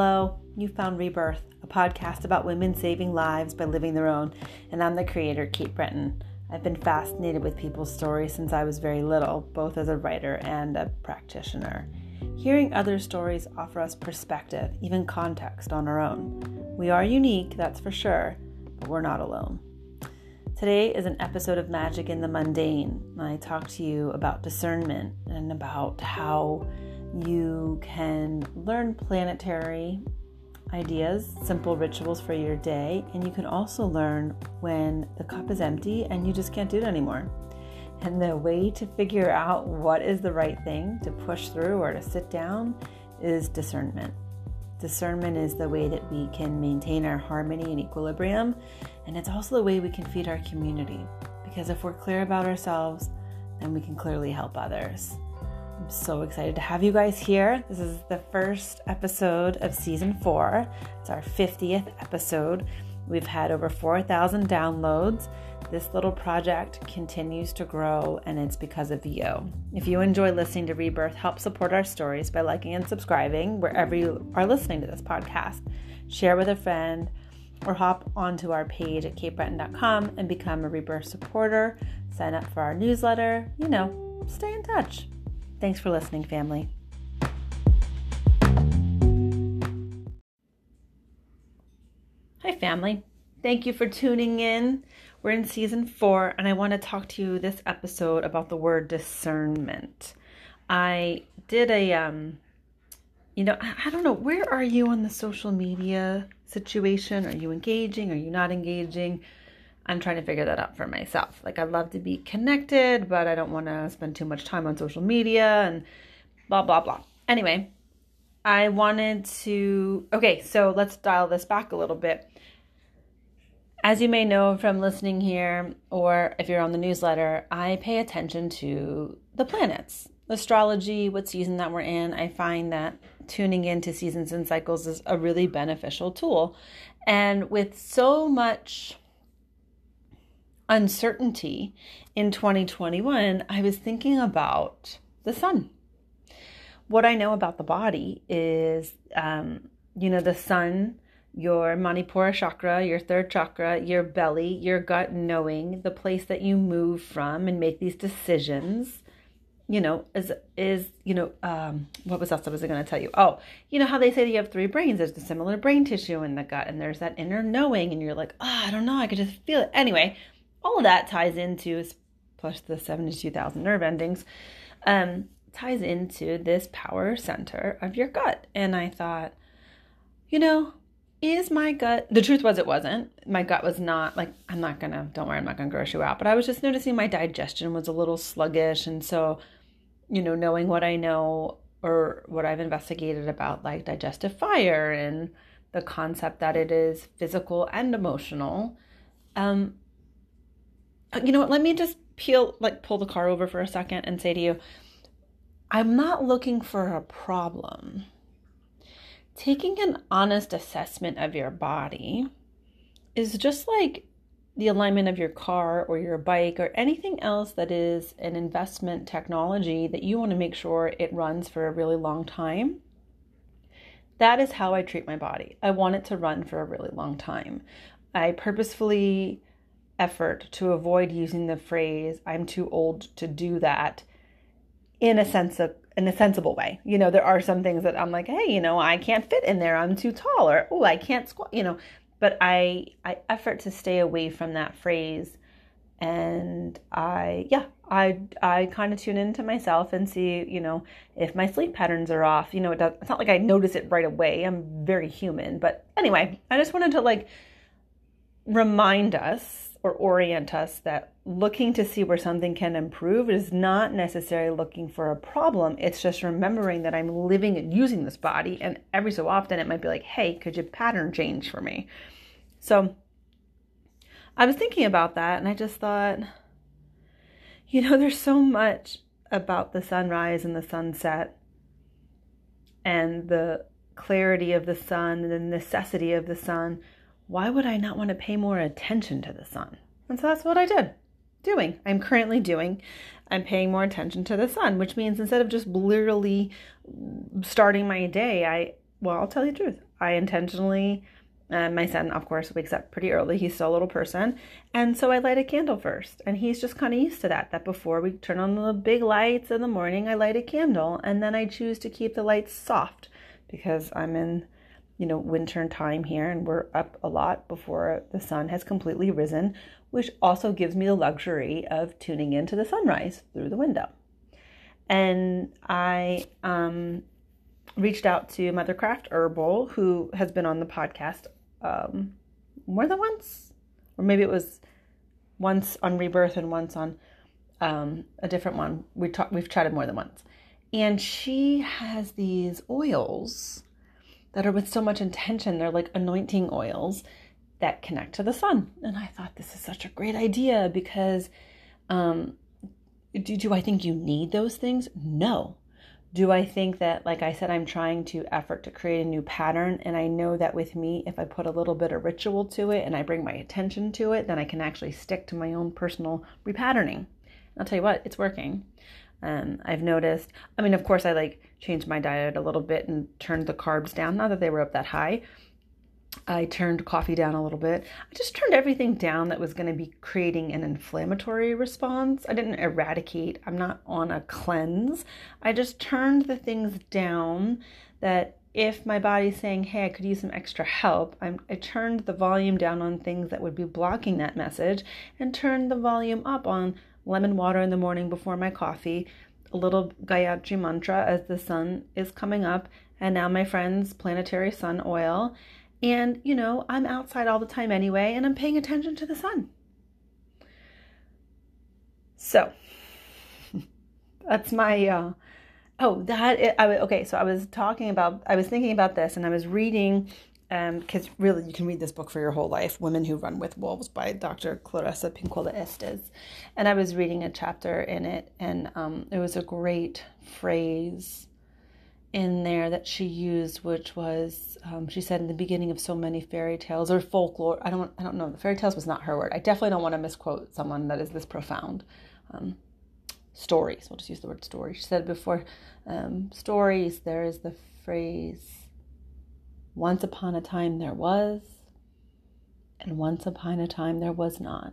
Hello, you found Rebirth, a podcast about women saving lives by living their own, and I'm the creator, Kate Breton. I've been fascinated with people's stories since I was very little, both as a writer and a practitioner. Hearing other stories offer us perspective, even context on our own. We are unique, that's for sure, but we're not alone. Today is an episode of Magic in the Mundane. I talk to you about discernment and about how you can learn planetary ideas, simple rituals for your day, and you can also learn when the cup is empty and you just can't do it anymore. And the way to figure out what is the right thing to push through or to sit down is discernment. Discernment is the way that we can maintain our harmony and equilibrium, and it's also the way we can feed our community. Because if we're clear about ourselves, then we can clearly help others. I'm so excited to have you guys here. This is the first episode of season four. It's our 50th episode. We've had over 4,000 downloads. This little project continues to grow, and it's because of you. If you enjoy listening to Rebirth, help support our stories by liking and subscribing wherever you are listening to this podcast. Share with a friend or hop onto our page at katebreton.com and become a Rebirth supporter. Sign up for our newsletter. You know, stay in touch. Thanks for listening, family. Hi, family. Thank you for tuning in. We're in season four, and I want to talk to you this episode about the word discernment. I did a, um, you know, I don't know, where are you on the social media situation? Are you engaging? Are you not engaging? I'm trying to figure that out for myself. Like, I love to be connected, but I don't want to spend too much time on social media and blah, blah, blah. Anyway, I wanted to. Okay, so let's dial this back a little bit. As you may know from listening here, or if you're on the newsletter, I pay attention to the planets, astrology, what season that we're in. I find that tuning into seasons and cycles is a really beneficial tool. And with so much uncertainty in 2021, I was thinking about the sun. What I know about the body is, um, you know, the sun, your Manipura chakra, your third chakra, your belly, your gut knowing, the place that you move from and make these decisions you know, is is you know, um, what was else I was going to tell you? Oh, you know how they say that you have three brains. There's the similar brain tissue in the gut, and there's that inner knowing, and you're like, oh, I don't know, I could just feel it. Anyway, all of that ties into plus the 72,000 nerve endings um, ties into this power center of your gut. And I thought, you know, is my gut the truth was it wasn't. My gut was not like i'm not gonna don't worry i'm not gonna gross you out. But i was just noticing my digestion was a little sluggish. And so you know knowing what i know or what i've investigated about like digestive fire and the concept that it is physical and emotional um Uh, you know what? Let me just peel, like, pull the car over for a second and say to you, I'm not looking for a problem. Taking an honest assessment of your body is just like the alignment of your car or your bike or anything else that is an investment technology that you want to make sure it runs for a really long time. That is how I treat my body. I want it to run for a really long time. I purposefully effort to avoid using the phrase I'm too old to do that in a sense of in a sensible way. You know, there are some things that I'm like, hey, you know, I can't fit in there. I'm too tall or oh, I can't squat, you know, but I I effort to stay away from that phrase and I yeah, I I kind of tune into myself and see, you know, if my sleep patterns are off. You know, it does, it's not like I notice it right away. I'm very human, but anyway, I just wanted to like remind us or orient us that looking to see where something can improve is not necessarily looking for a problem. It's just remembering that I'm living and using this body. And every so often it might be like, hey, could you pattern change for me? So I was thinking about that and I just thought, you know, there's so much about the sunrise and the sunset and the clarity of the sun and the necessity of the sun why would I not want to pay more attention to the sun? And so that's what I did. Doing. I'm currently doing. I'm paying more attention to the sun, which means instead of just literally starting my day, I well, I'll tell you the truth. I intentionally, uh, my son, of course, wakes up pretty early. He's still a little person. And so I light a candle first. And he's just kind of used to that, that before we turn on the big lights in the morning, I light a candle. And then I choose to keep the lights soft because I'm in, you know, winter time here and we're up a lot before the sun has completely risen, which also gives me the luxury of tuning into the sunrise through the window. And I um, reached out to Mothercraft Herbal, who has been on the podcast um, more than once, or maybe it was once on Rebirth and once on um, a different one. We talked, we've chatted more than once, and she has these oils that are with so much intention. They're like anointing oils that connect to the sun, and I thought this is such a great idea because. Um, do, do I think you need those things? No. Do I think that, like I said, I'm trying to effort to create a new pattern? And I know that with me, if I put a little bit of ritual to it and I bring my attention to it, then I can actually stick to my own personal repatterning. I'll tell you what, it's working. Um, I've noticed, I mean, of course, I like changed my diet a little bit and turned the carbs down. Not that they were up that high, I turned coffee down a little bit. I just turned everything down that was going to be creating an inflammatory response. I didn't eradicate, I'm not on a cleanse. I just turned the things down that if my body's saying, hey, I could use some extra help, I'm, I turned the volume down on things that would be blocking that message and turned the volume up on lemon water in the morning before my coffee, a little Gayatri mantra as the sun is coming up, and now my friend's planetary sun oil and, you know, I'm outside all the time anyway, and I'm paying attention to the sun. So, that's my, uh, oh, that, I, okay, so I was talking about, I was thinking about this, and I was reading, because um, really you can read this book for your whole life, Women Who Run with Wolves by Dr. Clarissa Pinkola Estes. And I was reading a chapter in it, and um, it was a great phrase in there that she used, which was um, she said in the beginning of so many fairy tales or folklore. I don't I don't know. The fairy tales was not her word. I definitely don't want to misquote someone that is this profound. Um, stories. We'll just use the word story. She said before um, stories. There is the phrase. Once upon a time there was, and once upon a time there was not,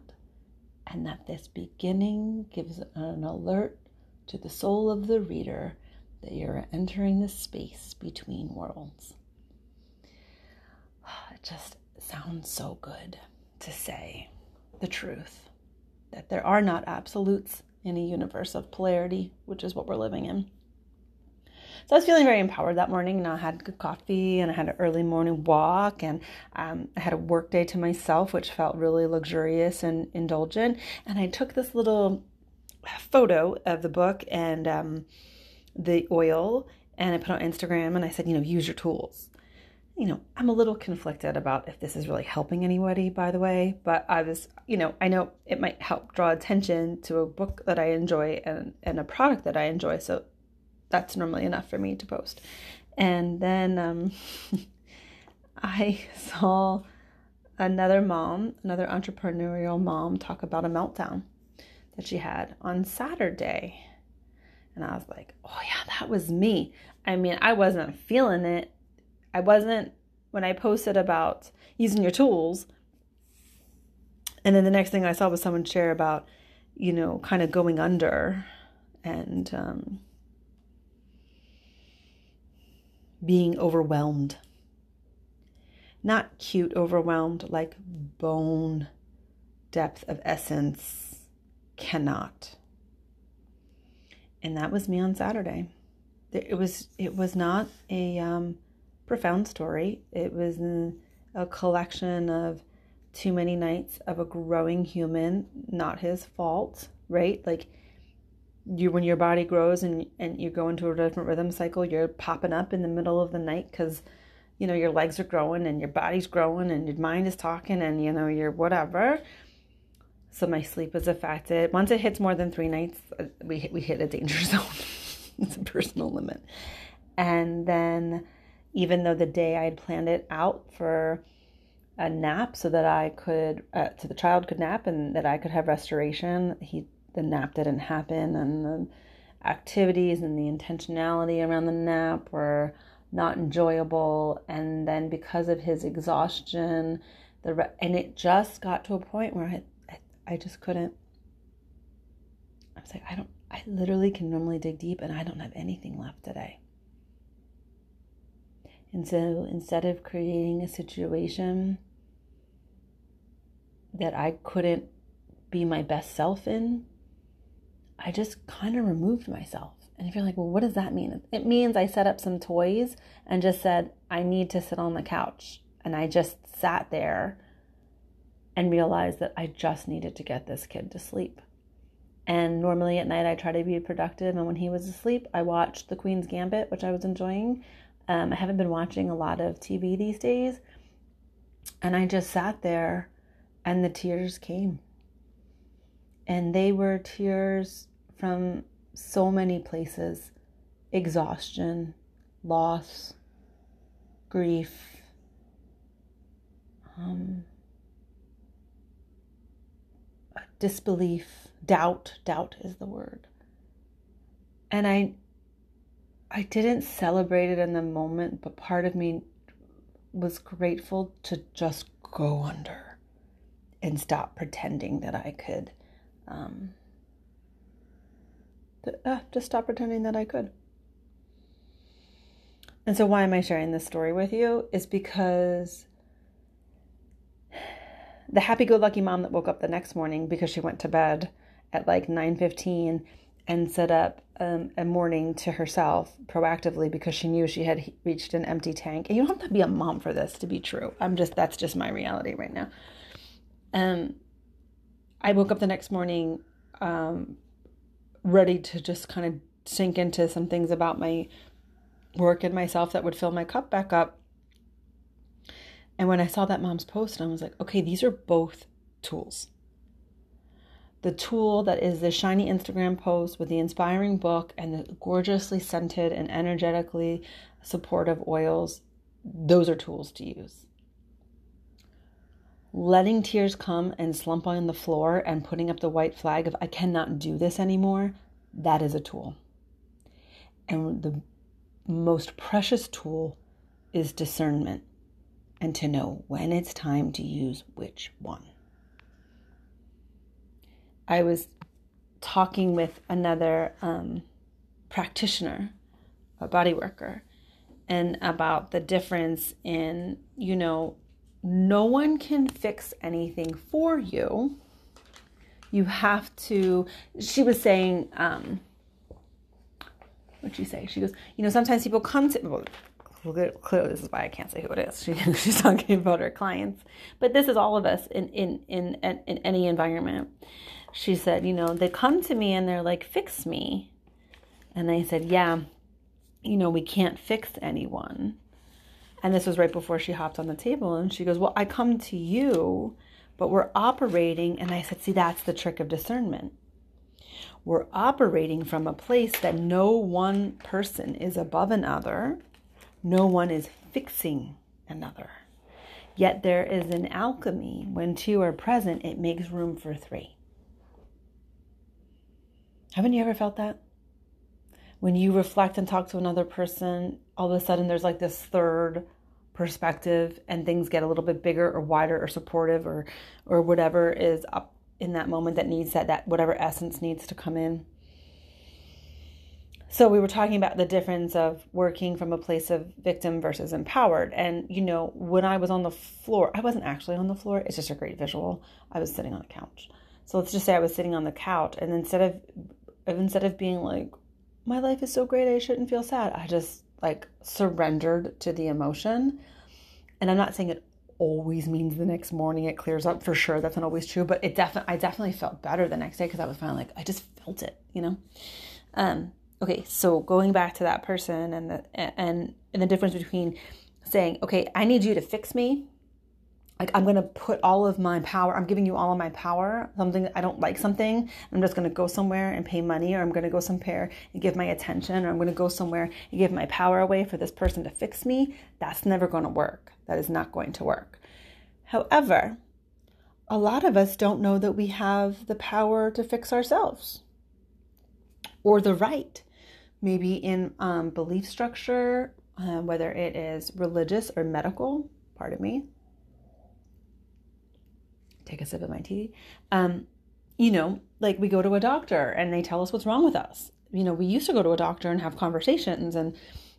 and that this beginning gives an alert to the soul of the reader that you're entering the space between worlds. It just sounds so good to say the truth that there are not absolutes in a universe of polarity, which is what we're living in. So I was feeling very empowered that morning, and I had good coffee, and I had an early morning walk, and um, I had a work day to myself, which felt really luxurious and indulgent. And I took this little photo of the book and um, the oil and I put on Instagram and I said, you know, use your tools. You know, I'm a little conflicted about if this is really helping anybody, by the way, but I was, you know, I know it might help draw attention to a book that I enjoy and, and a product that I enjoy. So that's normally enough for me to post. And then um, I saw another mom, another entrepreneurial mom, talk about a meltdown that she had on Saturday. And I was like, oh, yeah, that was me. I mean, I wasn't feeling it. I wasn't, when I posted about using your tools, and then the next thing I saw was someone share about, you know, kind of going under and um, being overwhelmed. Not cute overwhelmed, like bone depth of essence cannot and that was me on Saturday. It was it was not a um, profound story. It was a collection of too many nights of a growing human, not his fault, right? Like you when your body grows and and you go into a different rhythm cycle, you're popping up in the middle of the night cuz you know your legs are growing and your body's growing and your mind is talking and you know you're whatever so my sleep is affected. Once it hits more than three nights, uh, we hit, we hit a danger zone. it's a personal limit. And then, even though the day I had planned it out for a nap, so that I could, uh, so the child could nap and that I could have restoration, he the nap didn't happen, and the activities and the intentionality around the nap were not enjoyable. And then because of his exhaustion, the re- and it just got to a point where I, I, I just couldn't. I was like, I don't. I literally can normally dig deep, and I don't have anything left today. And so instead of creating a situation that I couldn't be my best self in, I just kind of removed myself. And if you're like, well, what does that mean? It means I set up some toys and just said, I need to sit on the couch. And I just sat there and realized that I just needed to get this kid to sleep. And normally at night, I try to be productive. And when he was asleep, I watched The Queen's Gambit, which I was enjoying. Um, I haven't been watching a lot of TV these days. And I just sat there and the tears came. And they were tears from so many places exhaustion, loss, grief, um, disbelief, doubt. Doubt is the word. And I, I didn't celebrate it in the moment, but part of me was grateful to just go under and stop pretending that I could. Um, uh, just stop pretending that I could. And so, why am I sharing this story with you? Is because the happy-go-lucky mom that woke up the next morning because she went to bed at like 9:15 and set up um, a morning to herself proactively because she knew she had reached an empty tank. And you don't have to be a mom for this to be true. I'm just that's just my reality right now. Um, I woke up the next morning um, ready to just kind of sink into some things about my work and myself that would fill my cup back up. And when I saw that mom's post, I was like, okay, these are both tools. The tool that is the shiny Instagram post with the inspiring book and the gorgeously scented and energetically supportive oils, those are tools to use. Letting tears come and slump on the floor and putting up the white flag of I cannot do this anymore, that is a tool. And the most precious tool is discernment and to know when it's time to use which one. I was talking with another um, practitioner, a body worker, and about the difference in, you know, no one can fix anything for you. You have to, she was saying, um, what'd she say? She goes, you know, sometimes people come to, well, clearly this is why I can't say who it is. She, she's talking about her clients, but this is all of us in, in, in, in any environment. She said, you know, they come to me and they're like, fix me. And I said, yeah, you know, we can't fix anyone. And this was right before she hopped on the table. And she goes, Well, I come to you, but we're operating. And I said, See, that's the trick of discernment. We're operating from a place that no one person is above another, no one is fixing another. Yet there is an alchemy. When two are present, it makes room for three. Haven't you ever felt that? When you reflect and talk to another person, all of a sudden there's like this third perspective and things get a little bit bigger or wider or supportive or or whatever is up in that moment that needs that that whatever essence needs to come in. So we were talking about the difference of working from a place of victim versus empowered. And you know when i was on the floor i wasn't actually on the floor. It's just a great visual. I was sitting on a couch. So let's just say i was sitting on the couch and instead of instead of being like my life is so great. I shouldn't feel sad. I just like surrendered to the emotion. And I'm not saying it always means the next morning it clears up for sure. That's not always true, but it definitely I definitely felt better the next day because I was finally like I just felt it, you know. Um, okay, so going back to that person and the and and the difference between saying, okay, I need you to fix me like I'm to put all of my power, I'm giving you all of my power, something I don't like something, I'm just to go somewhere and pay money or I'm to go somewhere and give my attention or I'm to go somewhere and give my power away for this person to fix me. That's never to work. That is not going to work. However, a lot of us don't know that we have the power to fix ourselves or the right, maybe in um, belief structure, uh, whether it is religious or medical, pardon me. Take a sip of my tea. Um, you know, like we go to a doctor and they tell us what's wrong with us. You know, we used to go to a doctor and have conversations and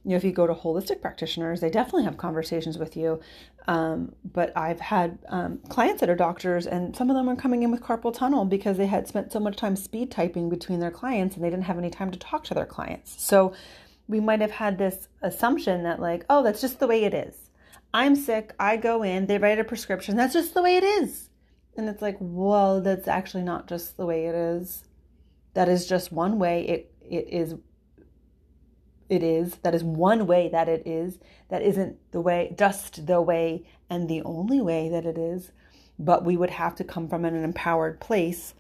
you know, if you go to holistic practitioners, they definitely have conversations with you. Um, but I've had um, clients that are doctors, and some of them are coming in with carpal tunnel because they had spent so much time speed typing between their clients and they didn't have any time to talk to their clients. So we might have had this assumption that, like, oh, that's just the way it is. I'm sick. I go in, they write a prescription. That's just the way it is. And it's like, well, that's actually not just the way it is. That is just one way it it is it is. That is one way that it is. That isn't the way, just the way and the only way that it is. But we would have to come from an empowered place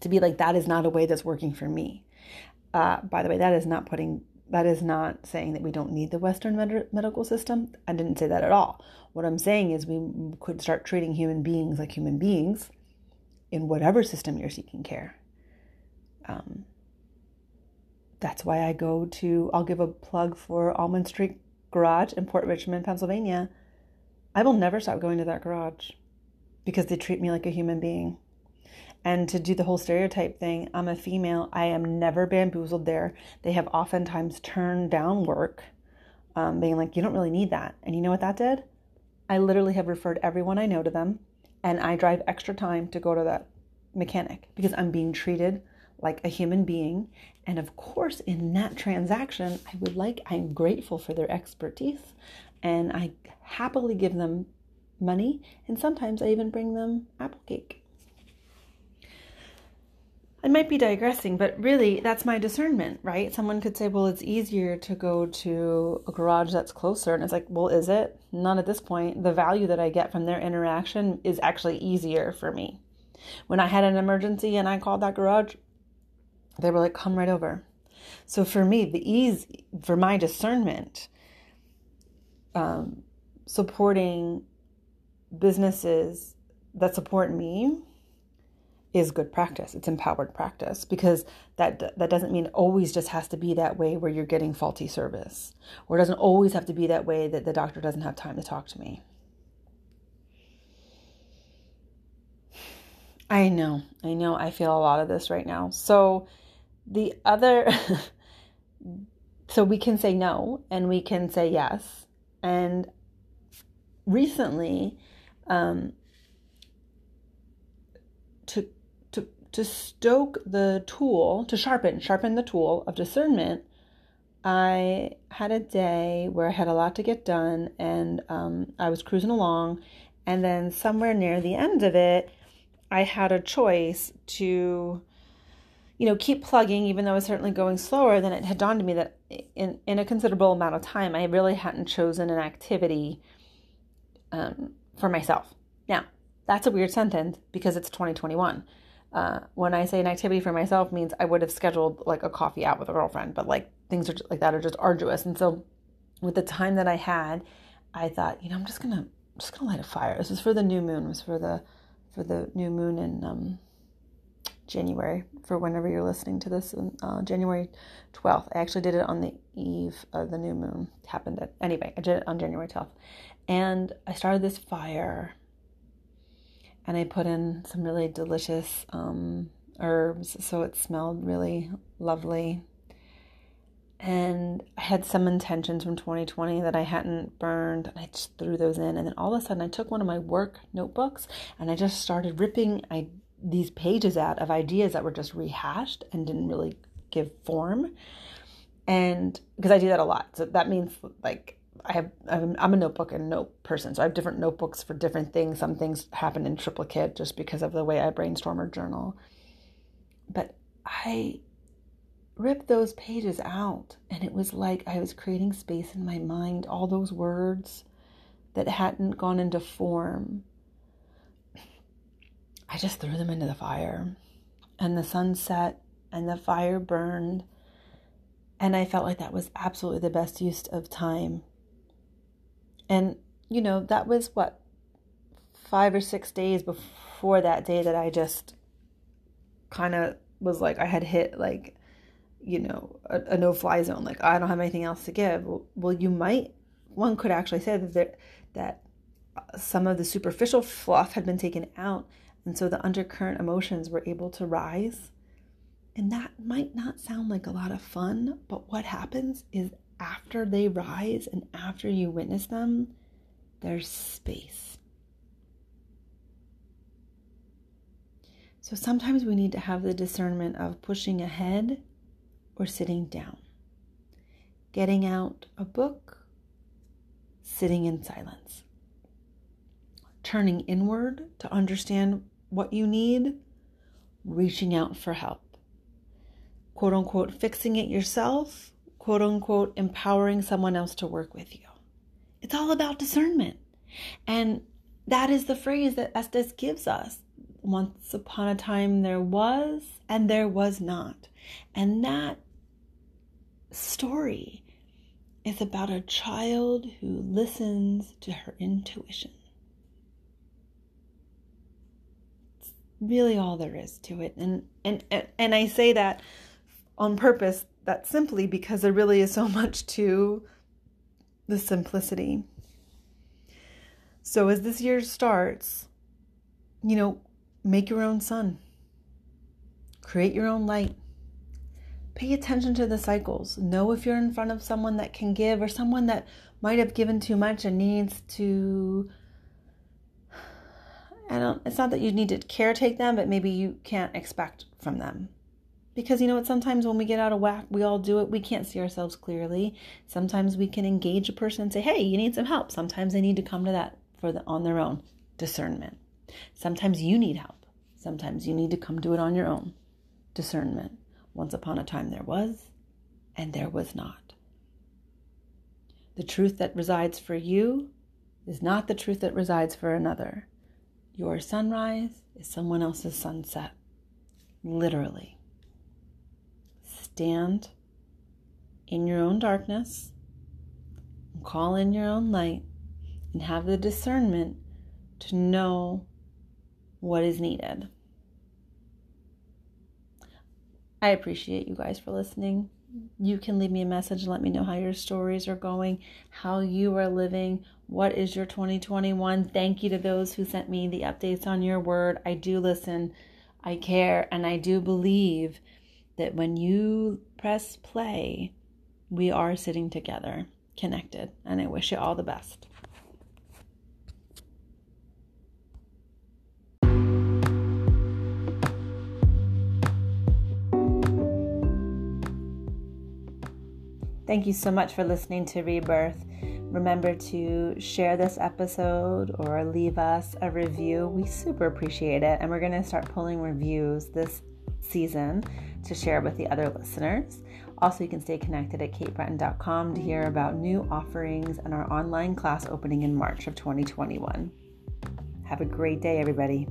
to be like, that is not a way that's working for me. Uh, by the way, that is not putting, that is not saying that we don't need the Western med- medical system. I didn't say that at all. What I'm saying is we could start treating human beings like human beings in whatever system you're seeking care. Um, that's why I go to, I'll give a plug for Almond Street Garage in Port Richmond, Pennsylvania. I will never stop going to that garage because they treat me like a human being. And to do the whole stereotype thing, I'm a female. I am never bamboozled there. They have oftentimes turned down work, um, being like, you don't really need that. And you know what that did? I literally have referred everyone I know to them, and I drive extra time to go to that mechanic because I'm being treated like a human being. And of course, in that transaction, I would like, I'm grateful for their expertise and I happily give them money. And sometimes I even bring them apple cake. I might be digressing, but really that's my discernment, right? Someone could say, well, it's easier to go to a garage that's closer. And it's like, well, is it? Not at this point. The value that I get from their interaction is actually easier for me. When I had an emergency and I called that garage, they were like, come right over. So for me, the ease, for my discernment, um, supporting businesses that support me is good practice. It's empowered practice because that that doesn't mean always just has to be that way where you're getting faulty service, or it doesn't always have to be that way that the doctor doesn't have time to talk to me. I know, I know, I feel a lot of this right now. So the other so we can say no and we can say yes and recently um, to to to stoke the tool to sharpen sharpen the tool of discernment i had a day where i had a lot to get done and um, i was cruising along and then somewhere near the end of it i had a choice to you know, keep plugging, even though I was certainly going slower, then it had dawned to me that in, in a considerable amount of time, I really hadn't chosen an activity um, for myself. Now, that's a weird sentence because it's 2021. Uh, when I say an activity for myself means I would have scheduled like a coffee out with a girlfriend, but like things are just, like that are just arduous. And so with the time that I had, I thought, you know, I'm just gonna I'm just gonna light a fire. This was for the new moon. It was for the for the new moon in um, January for whenever you're listening to this. Uh, January 12th. I actually did it on the eve of the new moon. It happened at, anyway, I did it on January 12th. And I started this fire and I put in some really delicious um, herbs so it smelled really lovely. And I had some intentions from 2020 that I hadn't burned, and I just threw those in. And then all of a sudden, I took one of my work notebooks and I just started ripping. I these pages out of ideas that were just rehashed and didn't really give form. And because I do that a lot. So that means like I have, I'm a notebook and note person. So I have different notebooks for different things. Some things happen in triplicate just because of the way I brainstorm or journal. But I ripped those pages out and it was like I was creating space in my mind, all those words that hadn't gone into form I just threw them into the fire. And the sun set and the fire burned. And I felt like that was absolutely the best use of time. And, you know, that was what, five or six days before that day that I just kind of was like, I had hit like, you know, a, a no fly zone. Like, I don't have anything else to give. Well, you might, one could actually say that, there, that uh, some of the superficial fluff had been taken out. And so the undercurrent emotions were able to rise. And that might not sound like a lot of fun, but what happens is after they rise and after you witness them, there's space. So sometimes we need to have the discernment of pushing ahead or sitting down, getting out a book, sitting in silence, turning inward to understand what you need, reaching out for help, quote unquote, fixing it yourself, quote unquote, empowering someone else to work with you. It's all about discernment. And that is the phrase that Estes gives us. Once upon a time there was, and there was not. And that story is about a child who listens to her intuition. It's really all there is to it. And and and I say that on purpose, that simply because there really is so much to the simplicity. So as this year starts, you know, make your own sun. Create your own light Pay attention to the cycles. Know if you're in front of someone that can give or someone that might have given too much and needs to I don't it's not that you need to caretake them, but maybe you can't expect from them. Because you know what, sometimes when we get out of whack, we all do it, we can't see ourselves clearly. Sometimes we can engage a person and say, Hey, you need some help. Sometimes they need to come to that for the on their own. Discernment. Sometimes you need help. Sometimes you need to come do it on your own. Discernment. Once upon a time there was, and there was not. The truth that resides for you is not the truth that resides for another. Your sunrise is someone else's sunset. Literally. Stand in your own darkness, and call in your own light, and have the discernment to know what is needed. I appreciate you guys for listening. You can leave me a message and let me know how your stories are going, how you are living, what is your 2021. Thank you to those who sent me the updates on your word. I do listen, I care, and I do believe that when you press play, we are sitting together, connected, and I wish you all the best. Thank you so much for listening to Rebirth. Remember to share this episode or leave us a review. We super appreciate it. And we're going to start pulling reviews this season to share with the other listeners. Also, you can stay connected at katebreton.com to hear about new offerings and our online class opening in March of 2021. Have a great day, everybody.